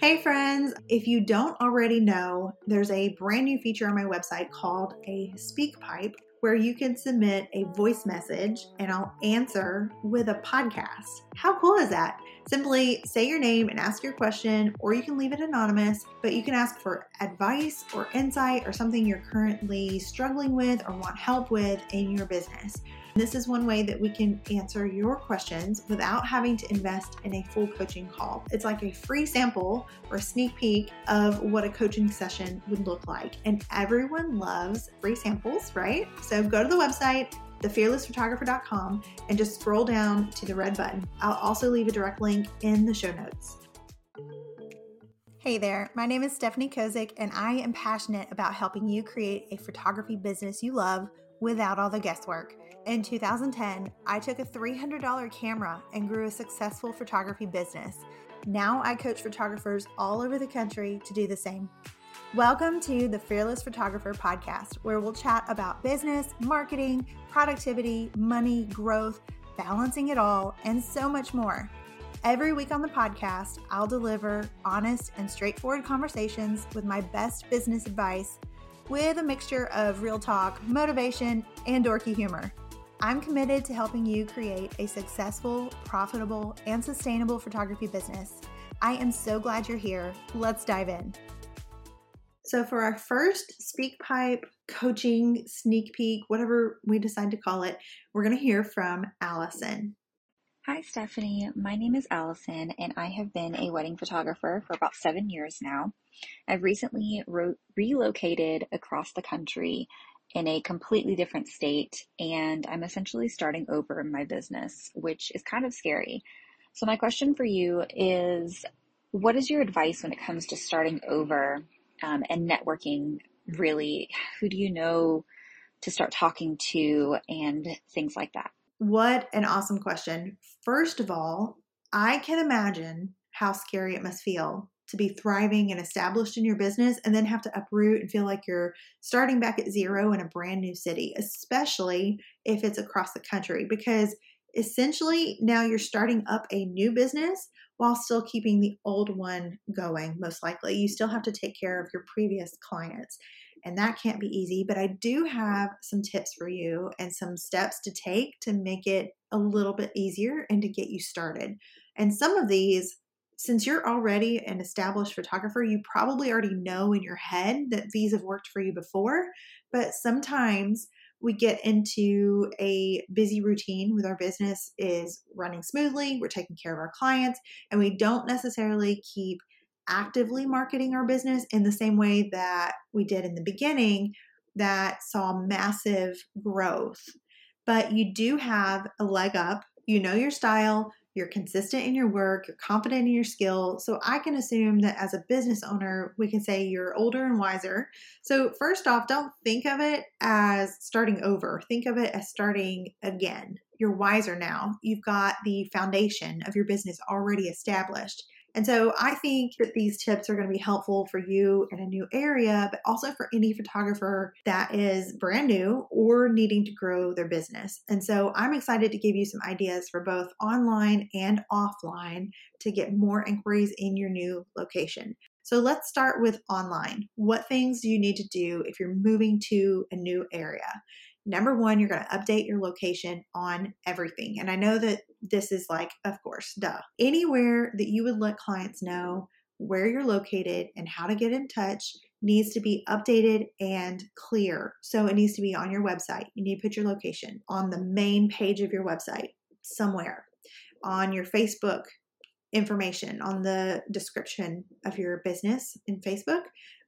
Hey, friends, if you don't already know, there's a brand new feature on my website called a SpeakPipe where you can submit a voice message and I'll answer with a podcast. How cool is that? Simply say your name and ask your question, or you can leave it anonymous, but you can ask for advice or insight or something you're currently struggling with or want help with in your business. This is one way that we can answer your questions without having to invest in a full coaching call. It's like a free sample or sneak peek of what a coaching session would look like. And everyone loves free samples, right? So go to the website, thefearlessphotographer.com, and just scroll down to the red button. I'll also leave a direct link in the show notes. Hey there, my name is Stephanie Kozik, and I am passionate about helping you create a photography business you love without all the guesswork. In 2010, I took a $300 camera and grew a successful photography business. Now I coach photographers all over the country to do the same. Welcome to the Fearless Photographer podcast, where we'll chat about business, marketing, productivity, money, growth, balancing it all, and so much more. Every week on the podcast, I'll deliver honest and straightforward conversations with my best business advice with a mixture of real talk, motivation, and dorky humor. I'm committed to helping you create a successful, profitable, and sustainable photography business. I am so glad you're here. Let's dive in. So, for our first SpeakPipe coaching sneak peek, whatever we decide to call it, we're going to hear from Allison. Hi, Stephanie. My name is Allison, and I have been a wedding photographer for about seven years now. I've recently ro- relocated across the country in a completely different state, and I'm essentially starting over in my business, which is kind of scary. So, my question for you is what is your advice when it comes to starting over um, and networking? Really, who do you know to start talking to and things like that? What an awesome question. First of all, I can imagine how scary it must feel to be thriving and established in your business and then have to uproot and feel like you're starting back at zero in a brand new city, especially if it's across the country, because essentially now you're starting up a new business while still keeping the old one going, most likely. You still have to take care of your previous clients. And that can't be easy, but I do have some tips for you and some steps to take to make it a little bit easier and to get you started. And some of these since you're already an established photographer, you probably already know in your head that these have worked for you before. But sometimes we get into a busy routine with our business is running smoothly, we're taking care of our clients, and we don't necessarily keep actively marketing our business in the same way that we did in the beginning that saw massive growth. But you do have a leg up. You know your style, you're consistent in your work, you're confident in your skill. So I can assume that as a business owner, we can say you're older and wiser. So, first off, don't think of it as starting over, think of it as starting again. You're wiser now. You've got the foundation of your business already established. And so I think that these tips are going to be helpful for you in a new area, but also for any photographer that is brand new or needing to grow their business. And so I'm excited to give you some ideas for both online and offline to get more inquiries in your new location. So let's start with online. What things do you need to do if you're moving to a new area? Number one, you're going to update your location on everything. And I know that this is like, of course, duh. Anywhere that you would let clients know where you're located and how to get in touch needs to be updated and clear. So it needs to be on your website. You need to put your location on the main page of your website somewhere, on your Facebook information, on the description of your business in Facebook,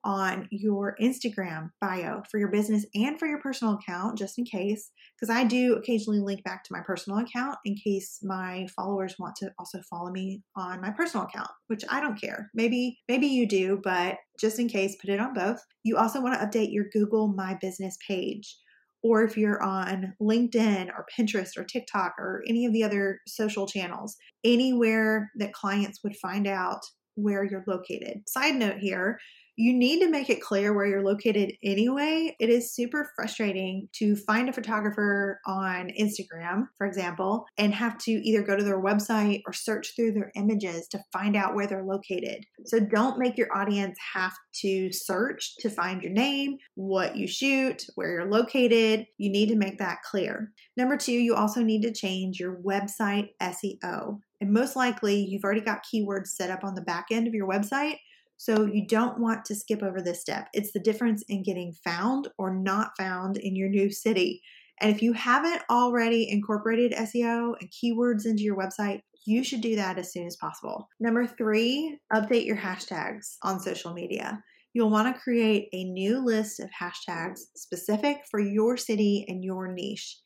on your Instagram bio for your business and for your personal account, just in case. Because I do occasionally link back to my personal account in case my followers want to also follow me on my personal account, which I don't care. Maybe, maybe you do, but just in case, put it on both. You also want to update your Google My Business page. Or if you're on LinkedIn or Pinterest or TikTok or any of the other social channels, anywhere that clients would find out where you're located. Side note here you need to make it clear where you're located anyway. It is super frustrating to find a photographer on Instagram, for example, and have to either go to their website or search through their images to find out where they're located. So don't make your audience have to search to find your name, what you shoot, where you're located. You need to make that clear. Number two, you also need to change your website SEO. And most likely, you've already got keywords set up on the back end of your website so you don't want to skip over this step. It's the difference in getting found or not found in your new city. And if you haven't already incorporated SEO and keywords into your website, you should do that as soon as possible. Number three, update your hashtags on social media. You'll want to create a new list of hashtags specific for your city and your niche.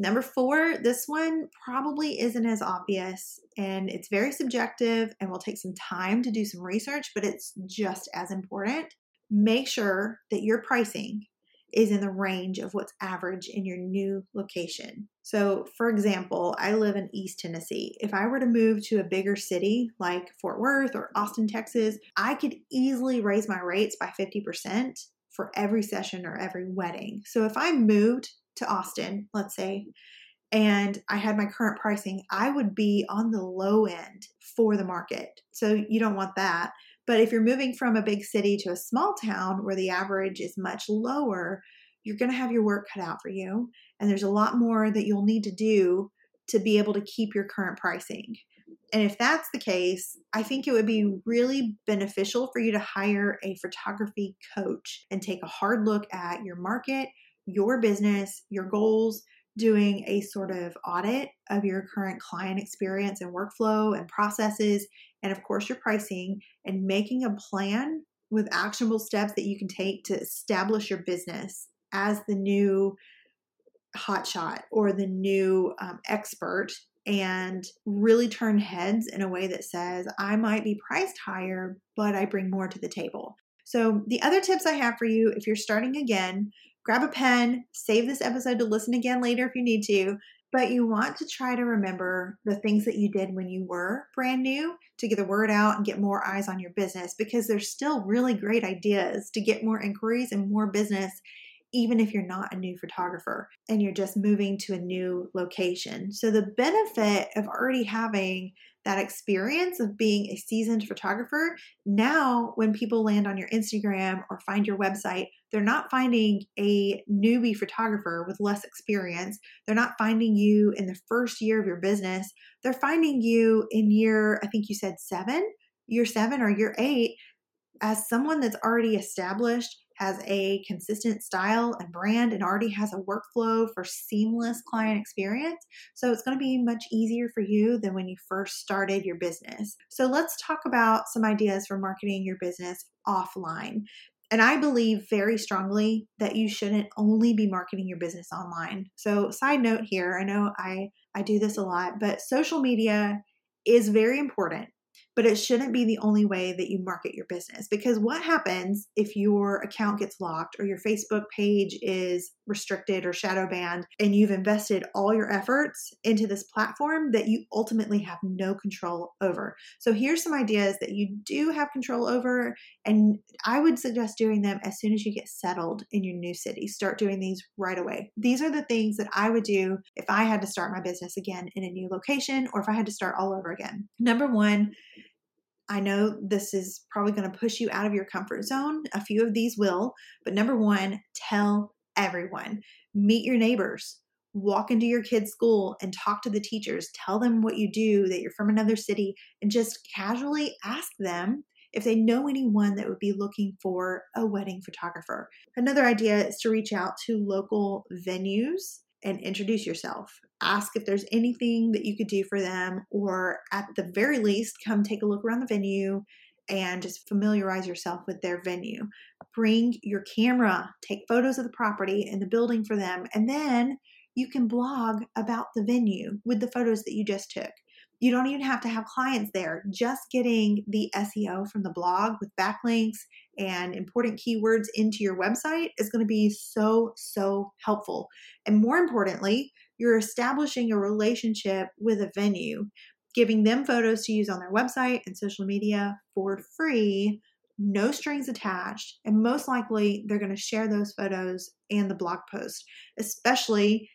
Number four, this one probably isn't as obvious and it's very subjective and will take some time to do some research, but it's just as important. Make sure that your pricing is in the range of what's average in your new location. So, for example, I live in East Tennessee. If I were to move to a bigger city like Fort Worth or Austin, Texas, I could easily raise my rates by 50% for every session or every wedding. So, if I moved to Austin, let's say, and I had my current pricing, I would be on the low end for the market. So you don't want that. But if you're moving from a big city to a small town where the average is much lower, you're going to have your work cut out for you. And there's a lot more that you'll need to do to be able to keep your current pricing. And if that's the case, I think it would be really beneficial for you to hire a photography coach and take a hard look at your market, your business, your goals, doing a sort of audit of your current client experience and workflow and processes, and of course, your pricing, and making a plan with actionable steps that you can take to establish your business as the new hotshot or the new um, expert and really turn heads in a way that says, I might be priced higher, but I bring more to the table. So, the other tips I have for you if you're starting again, grab a pen, save this episode to listen again later if you need to. But you want to try to remember the things that you did when you were brand new to get the word out and get more eyes on your business because there's still really great ideas to get more inquiries and more business, even if you're not a new photographer and you're just moving to a new location. So, the benefit of already having that experience of being a seasoned photographer, now when people land on your Instagram or find your website, they're not finding a newbie photographer with less experience. They're not finding you in the first year of your business. They're finding you in year, I think you said seven, year seven or year eight, as someone that's already established has a consistent style and brand and already has a workflow for seamless client experience. So it's going to be much easier for you than when you first started your business. So let's talk about some ideas for marketing your business offline. And I believe very strongly that you shouldn't only be marketing your business online. So, side note here, I know I, I do this a lot, but social media is very important but it shouldn't be the only way that you market your business because what happens if your account gets locked or your Facebook page is restricted or shadow banned and you've invested all your efforts into this platform that you ultimately have no control over. So here's some ideas that you do have control over and I would suggest doing them as soon as you get settled in your new city. Start doing these right away. These are the things that I would do if I had to start my business again in a new location or if I had to start all over again. Number 1, I know this is probably going to push you out of your comfort zone. A few of these will. But number one, tell everyone. Meet your neighbors. Walk into your kid's school and talk to the teachers. Tell them what you do, that you're from another city, and just casually ask them if they know anyone that would be looking for a wedding photographer. Another idea is to reach out to local venues and introduce yourself. Ask if there's anything that you could do for them, or at the very least, come take a look around the venue and just familiarize yourself with their venue. Bring your camera, take photos of the property and the building for them, and then you can blog about the venue with the photos that you just took. You don't even have to have clients there. Just getting the SEO from the blog with backlinks and important keywords into your website is going to be so, so helpful. And more importantly, you're establishing a relationship with a venue, giving them photos to use on their website and social media for free no strings attached, and most likely they're going to share those photos and the blog post, especially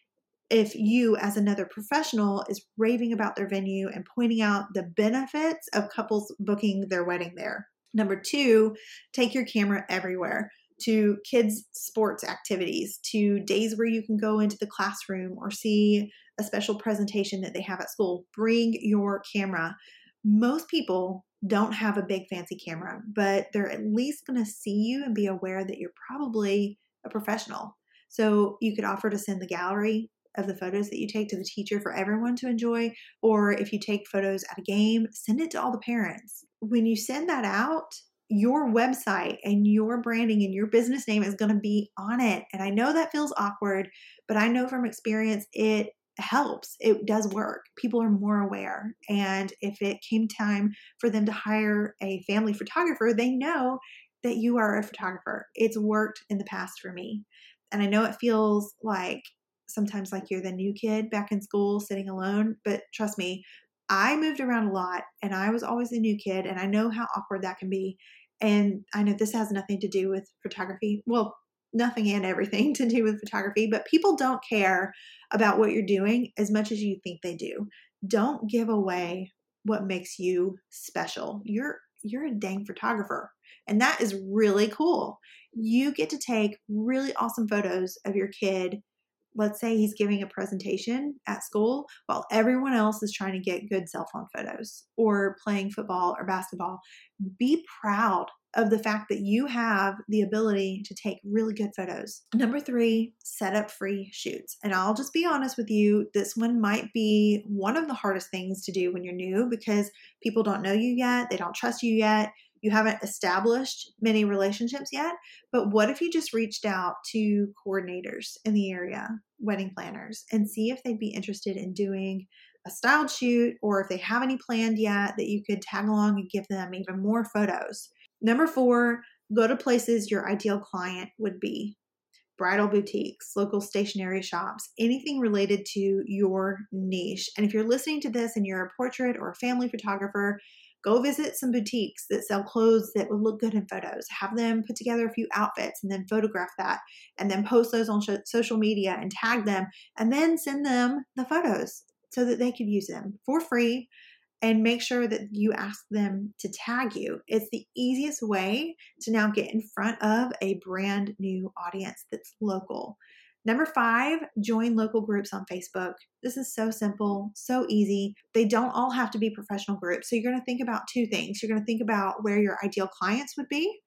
if you as another professional is raving about their venue and pointing out the benefits of couples booking their wedding there. Number 2, take your camera everywhere to kids sports activities to days where you can go into the classroom or see a special presentation that they have at school. Bring your camera. Most people don't have a big fancy camera, but they're at least going to see you and be aware that you're probably a professional. So you could offer to send the gallery of the photos that you take to the teacher for everyone to enjoy. Or if you take photos at a game, send it to all the parents. When you send that out, your website and your branding and your business name is going to be on it. And I know that feels awkward, but I know from experience it helps. It does work. People are more aware. And if it came time for them to hire a family photographer, they know that you are a photographer. It's worked in the past for me. And I know it feels like sometimes like you're the new kid back in school sitting alone, but trust me, I moved around a lot and I was always the new kid and I know how awkward that can be. And I know this has nothing to do with photography. Well, nothing and everything to do with photography, but people don't care about what you're doing as much as you think they do. Don't give away what makes you special. You're you're a dang photographer. And that is really cool. You get to take really awesome photos of your kid let's say he's giving a presentation at school while everyone else is trying to get good cell phone photos or playing football or basketball. Be proud of the fact that you have the ability to take really good photos. Number three, set up free shoots. And I'll just be honest with you, this one might be one of the hardest things to do when you're new because people don't know you yet, they don't trust you yet you haven't established many relationships yet, but what if you just reached out to coordinators in the area, wedding planners, and see if they'd be interested in doing a styled shoot or if they have any planned yet that you could tag along and give them even more photos. Number four, go to places your ideal client would be bridal boutiques, local stationery shops, anything related to your niche. And if you're listening to this and you're a portrait or a family photographer, Go visit some boutiques that sell clothes that would look good in photos. Have them put together a few outfits and then photograph that and then post those on social media and tag them and then send them the photos so that they could use them for free and make sure that you ask them to tag you. It's the easiest way to now get in front of a brand new audience that's local. Number five, join local groups on Facebook. This is so simple, so easy. They don't all have to be professional groups. So you're going to think about two things. You're going to think about where your ideal clients would be,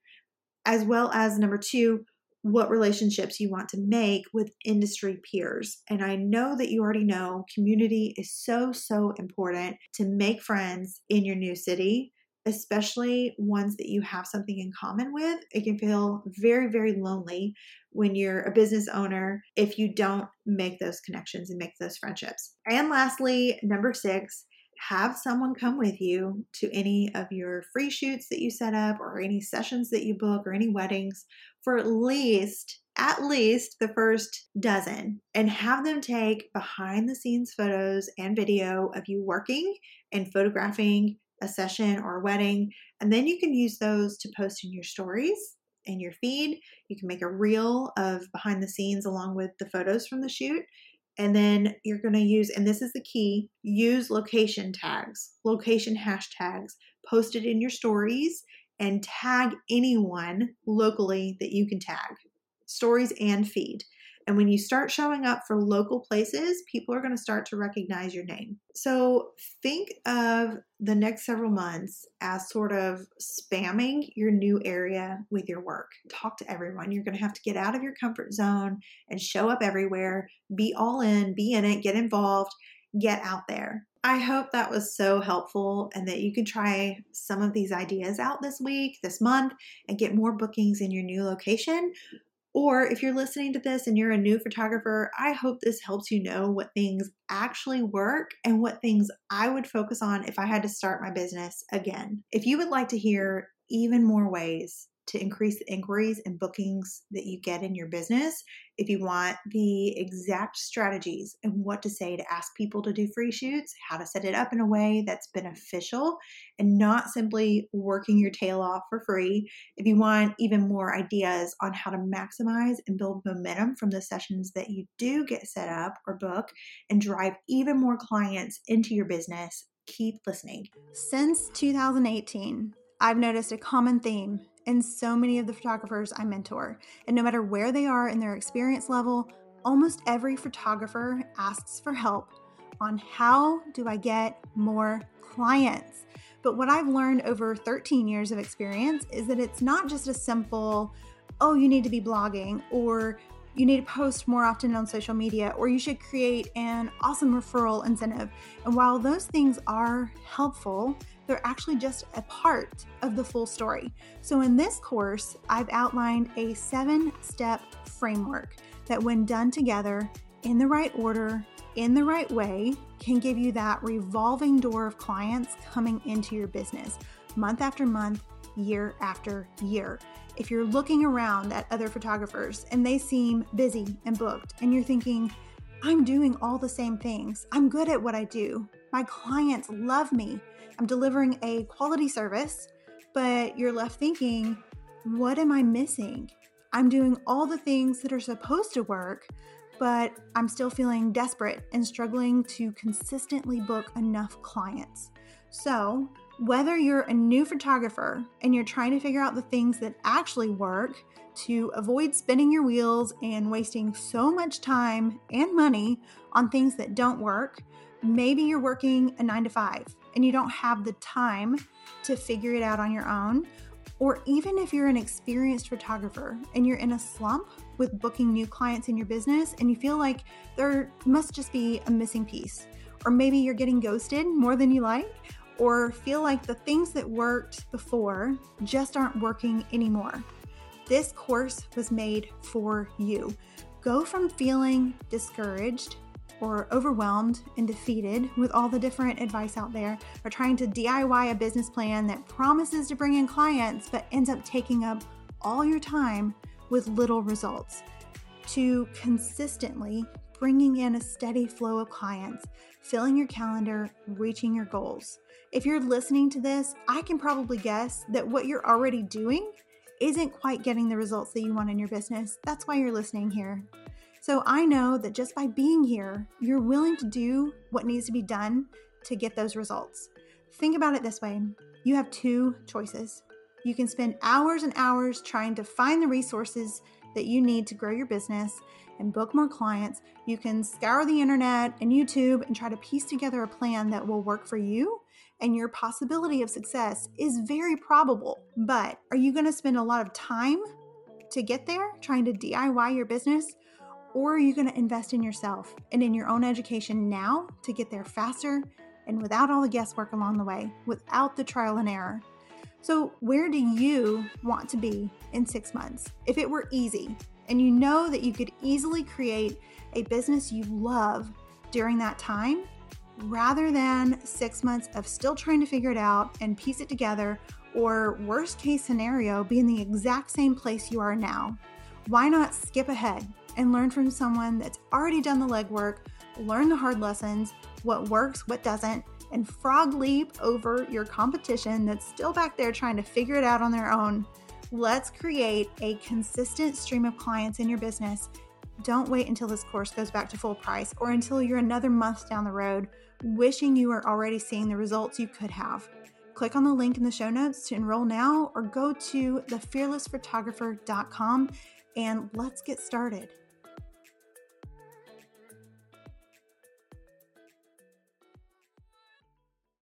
as well as number two, what relationships you want to make with industry peers. And I know that you already know community is so, so important to make friends in your new city especially ones that you have something in common with. It can feel very, very lonely when you're a business owner if you don't make those connections and make those friendships. And lastly, number six, have someone come with you to any of your free shoots that you set up or any sessions that you book or any weddings for at least at least the first dozen and have them take behind the scenes photos and video of you working and photographing a session or a wedding. And then you can use those to post in your stories in your feed. You can make a reel of behind the scenes along with the photos from the shoot. And then you're going to use, and this is the key use location tags, location hashtags, post it in your stories and tag anyone locally that you can tag, stories and feed. And when you start showing up for local places, people are going to start to recognize your name. So think of the next several months as sort of spamming your new area with your work. Talk to everyone. You're going to have to get out of your comfort zone and show up everywhere, be all in, be in it, get involved, get out there. I hope that was so helpful and that you can try some of these ideas out this week, this month, and get more bookings in your new location or if you're listening to this and you're a new photographer, I hope this helps you know what things actually work and what things I would focus on if I had to start my business again. If you would like to hear even more ways to increase the inquiries and bookings that you get in your business, if you want the exact strategies and what to say to ask people to do free shoots, how to set it up in a way that's beneficial and not simply working your tail off for free, if you want even more ideas on how to maximize and build momentum from the sessions that you do get set up or book and drive even more clients into your business, keep listening. Since 2018, I've noticed a common theme in so many of the photographers I mentor. And no matter where they are in their experience level, almost every photographer asks for help on how do I get more clients. But what I've learned over 13 years of experience is that it's not just a simple, oh, you need to be blogging or you need to post more often on social media, or you should create an awesome referral incentive. And while those things are helpful, they're actually just a part of the full story. So, in this course, I've outlined a seven step framework that, when done together in the right order, in the right way, can give you that revolving door of clients coming into your business month after month, year after year. If you're looking around at other photographers and they seem busy and booked, and you're thinking, I'm doing all the same things, I'm good at what I do, my clients love me, I'm delivering a quality service, but you're left thinking, what am I missing? I'm doing all the things that are supposed to work, but I'm still feeling desperate and struggling to consistently book enough clients. So, whether you're a new photographer and you're trying to figure out the things that actually work to avoid spinning your wheels and wasting so much time and money on things that don't work, maybe you're working a nine to five and you don't have the time to figure it out on your own. Or even if you're an experienced photographer and you're in a slump with booking new clients in your business and you feel like there must just be a missing piece, or maybe you're getting ghosted more than you like, or feel like the things that worked before just aren't working anymore. This course was made for you. Go from feeling discouraged or overwhelmed and defeated with all the different advice out there, or trying to DIY a business plan that promises to bring in clients but ends up taking up all your time with little results, to consistently bringing in a steady flow of clients, filling your calendar, reaching your goals. If you're listening to this, I can probably guess that what you're already doing isn't quite getting the results that you want in your business. That's why you're listening here. So I know that just by being here, you're willing to do what needs to be done to get those results. Think about it this way you have two choices. You can spend hours and hours trying to find the resources that you need to grow your business and book more clients. You can scour the internet and YouTube and try to piece together a plan that will work for you. And your possibility of success is very probable. But are you going to spend a lot of time to get there trying to DIY your business? Or are you going to invest in yourself and in your own education now to get there faster and without all the guesswork along the way, without the trial and error? So, where do you want to be in six months? If it were easy and you know that you could easily create a business you love during that time, rather than six months of still trying to figure it out and piece it together, or worst case scenario, be in the exact same place you are now, why not skip ahead and learn from someone that's already done the legwork, learn the hard lessons, what works, what doesn't, and frog leap over your competition that's still back there trying to figure it out on their own. Let's create a consistent stream of clients in your business. Don't wait until this course goes back to full price or until you're another month down the road wishing you were already seeing the results you could have. Click on the link in the show notes to enroll now or go to thefearlessphotographer.com and let's get started.